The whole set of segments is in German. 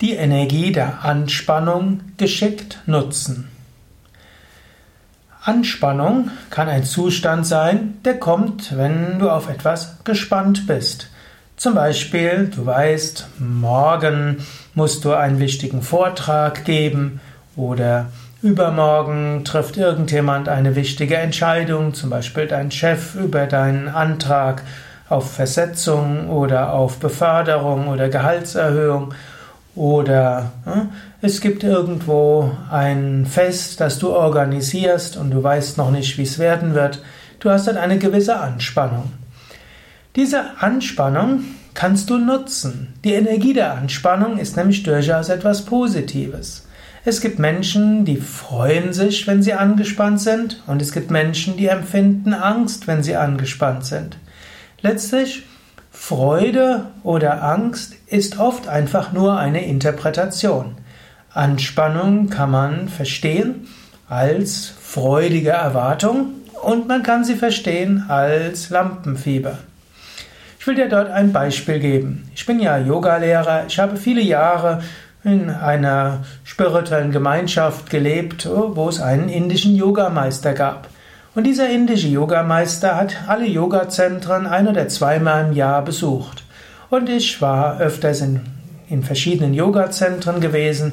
Die Energie der Anspannung geschickt nutzen. Anspannung kann ein Zustand sein, der kommt, wenn du auf etwas gespannt bist. Zum Beispiel, du weißt, morgen musst du einen wichtigen Vortrag geben oder übermorgen trifft irgendjemand eine wichtige Entscheidung, zum Beispiel dein Chef über deinen Antrag auf Versetzung oder auf Beförderung oder Gehaltserhöhung oder äh, es gibt irgendwo ein Fest, das du organisierst und du weißt noch nicht, wie es werden wird. Du hast dann eine gewisse Anspannung. Diese Anspannung kannst du nutzen. Die Energie der Anspannung ist nämlich durchaus etwas Positives. Es gibt Menschen, die freuen sich, wenn sie angespannt sind, und es gibt Menschen, die empfinden Angst, wenn sie angespannt sind. Letztlich Freude oder Angst ist oft einfach nur eine Interpretation. Anspannung kann man verstehen als freudige Erwartung und man kann sie verstehen als Lampenfieber. Ich will dir dort ein Beispiel geben. Ich bin ja Yogalehrer. Ich habe viele Jahre in einer spirituellen Gemeinschaft gelebt, wo es einen indischen Yogameister gab. Und dieser indische Yogameister hat alle Yogazentren ein oder zweimal im Jahr besucht. Und ich war öfters in, in verschiedenen Yogazentren gewesen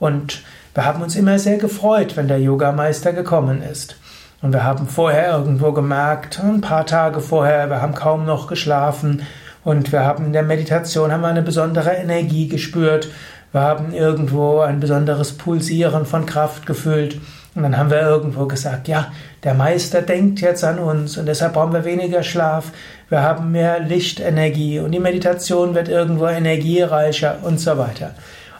und wir haben uns immer sehr gefreut, wenn der Yogameister gekommen ist. Und wir haben vorher irgendwo gemerkt, ein paar Tage vorher, wir haben kaum noch geschlafen und wir haben in der Meditation haben wir eine besondere Energie gespürt. Wir haben irgendwo ein besonderes Pulsieren von Kraft gefühlt. Und dann haben wir irgendwo gesagt, ja, der Meister denkt jetzt an uns und deshalb brauchen wir weniger Schlaf. Wir haben mehr Lichtenergie und die Meditation wird irgendwo energiereicher und so weiter.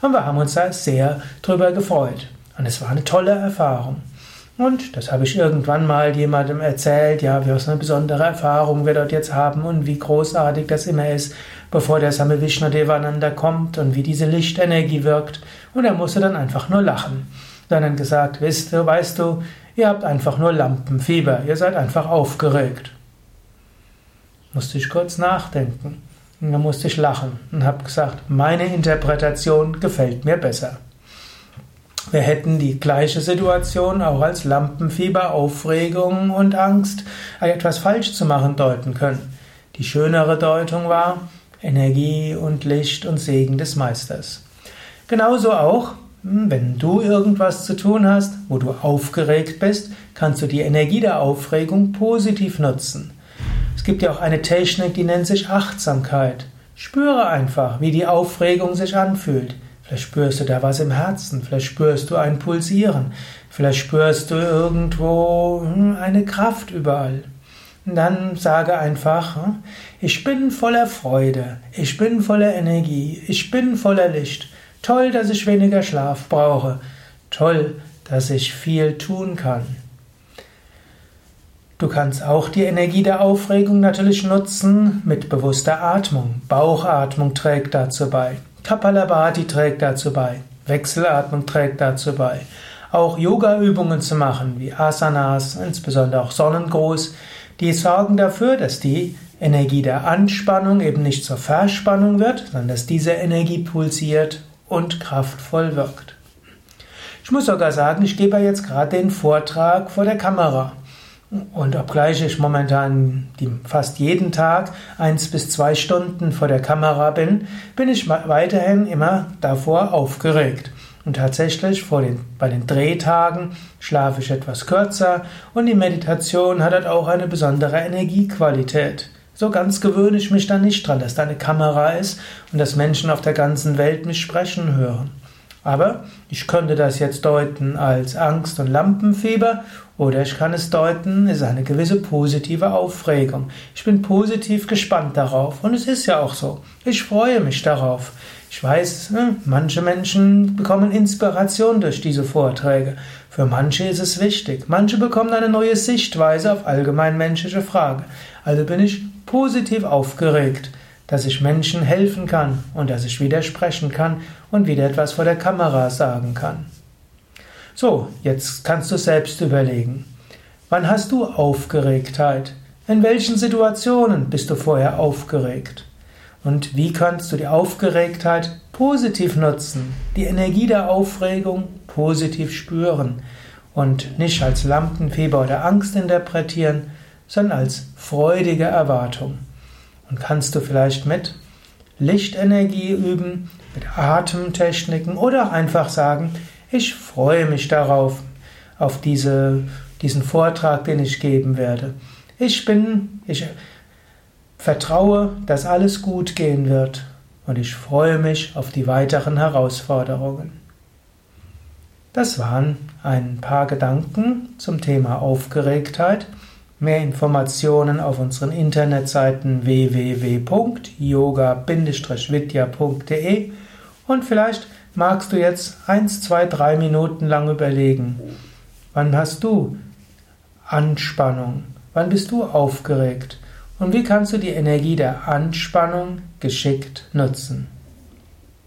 Und wir haben uns da sehr drüber gefreut. Und es war eine tolle Erfahrung. Und das habe ich irgendwann mal jemandem erzählt, ja, was eine besondere Erfahrung wir dort jetzt haben und wie großartig das immer ist, bevor der Same Vishnu kommt und wie diese Lichtenergie wirkt. Und er musste dann einfach nur lachen sondern gesagt, wisst du, weißt du, ihr habt einfach nur Lampenfieber, ihr seid einfach aufgeregt. Musste ich kurz nachdenken. Und dann musste ich lachen und habe gesagt, meine Interpretation gefällt mir besser. Wir hätten die gleiche Situation auch als Lampenfieber, Aufregung und Angst, etwas falsch zu machen, deuten können. Die schönere Deutung war Energie und Licht und Segen des Meisters. Genauso auch wenn du irgendwas zu tun hast, wo du aufgeregt bist, kannst du die Energie der Aufregung positiv nutzen. Es gibt ja auch eine Technik, die nennt sich Achtsamkeit. Spüre einfach, wie die Aufregung sich anfühlt. Vielleicht spürst du da was im Herzen, vielleicht spürst du ein Pulsieren, vielleicht spürst du irgendwo hm, eine Kraft überall. Dann sage einfach, hm, ich bin voller Freude, ich bin voller Energie, ich bin voller Licht. Toll, dass ich weniger Schlaf brauche. Toll, dass ich viel tun kann. Du kannst auch die Energie der Aufregung natürlich nutzen mit bewusster Atmung. Bauchatmung trägt dazu bei. Kapalabhati trägt dazu bei. Wechselatmung trägt dazu bei. Auch Yoga-Übungen zu machen, wie Asanas, insbesondere auch Sonnengruß, die sorgen dafür, dass die Energie der Anspannung eben nicht zur Verspannung wird, sondern dass diese Energie pulsiert und kraftvoll wirkt. Ich muss sogar sagen, ich gebe jetzt gerade den Vortrag vor der Kamera. Und obgleich ich momentan fast jeden Tag eins bis zwei Stunden vor der Kamera bin, bin ich weiterhin immer davor aufgeregt. Und tatsächlich vor den, bei den Drehtagen schlafe ich etwas kürzer und die Meditation hat halt auch eine besondere Energiequalität. So ganz gewöhne ich mich da nicht dran, dass da eine Kamera ist und dass Menschen auf der ganzen Welt mich sprechen hören. Aber ich könnte das jetzt deuten als Angst und Lampenfieber oder ich kann es deuten, es ist eine gewisse positive Aufregung. Ich bin positiv gespannt darauf und es ist ja auch so. Ich freue mich darauf. Ich weiß, ne, manche Menschen bekommen Inspiration durch diese Vorträge. Für manche ist es wichtig. Manche bekommen eine neue Sichtweise auf allgemeinmenschliche Fragen. Also bin ich positiv aufgeregt, dass ich Menschen helfen kann und dass ich widersprechen kann und wieder etwas vor der Kamera sagen kann. So, jetzt kannst du selbst überlegen. Wann hast du Aufgeregtheit? In welchen Situationen bist du vorher aufgeregt? Und wie kannst du die Aufgeregtheit positiv nutzen, die Energie der Aufregung positiv spüren und nicht als Lampenfieber oder Angst interpretieren, sondern als freudige Erwartung. Und kannst du vielleicht mit Lichtenergie üben, mit Atemtechniken oder einfach sagen, ich freue mich darauf, auf diese, diesen Vortrag, den ich geben werde. Ich bin, ich vertraue, dass alles gut gehen wird und ich freue mich auf die weiteren Herausforderungen. Das waren ein paar Gedanken zum Thema Aufgeregtheit. Mehr Informationen auf unseren Internetseiten www.yoga-vidya.de und vielleicht magst du jetzt eins, zwei, drei Minuten lang überlegen, wann hast du Anspannung, wann bist du aufgeregt? Und wie kannst du die Energie der Anspannung geschickt nutzen.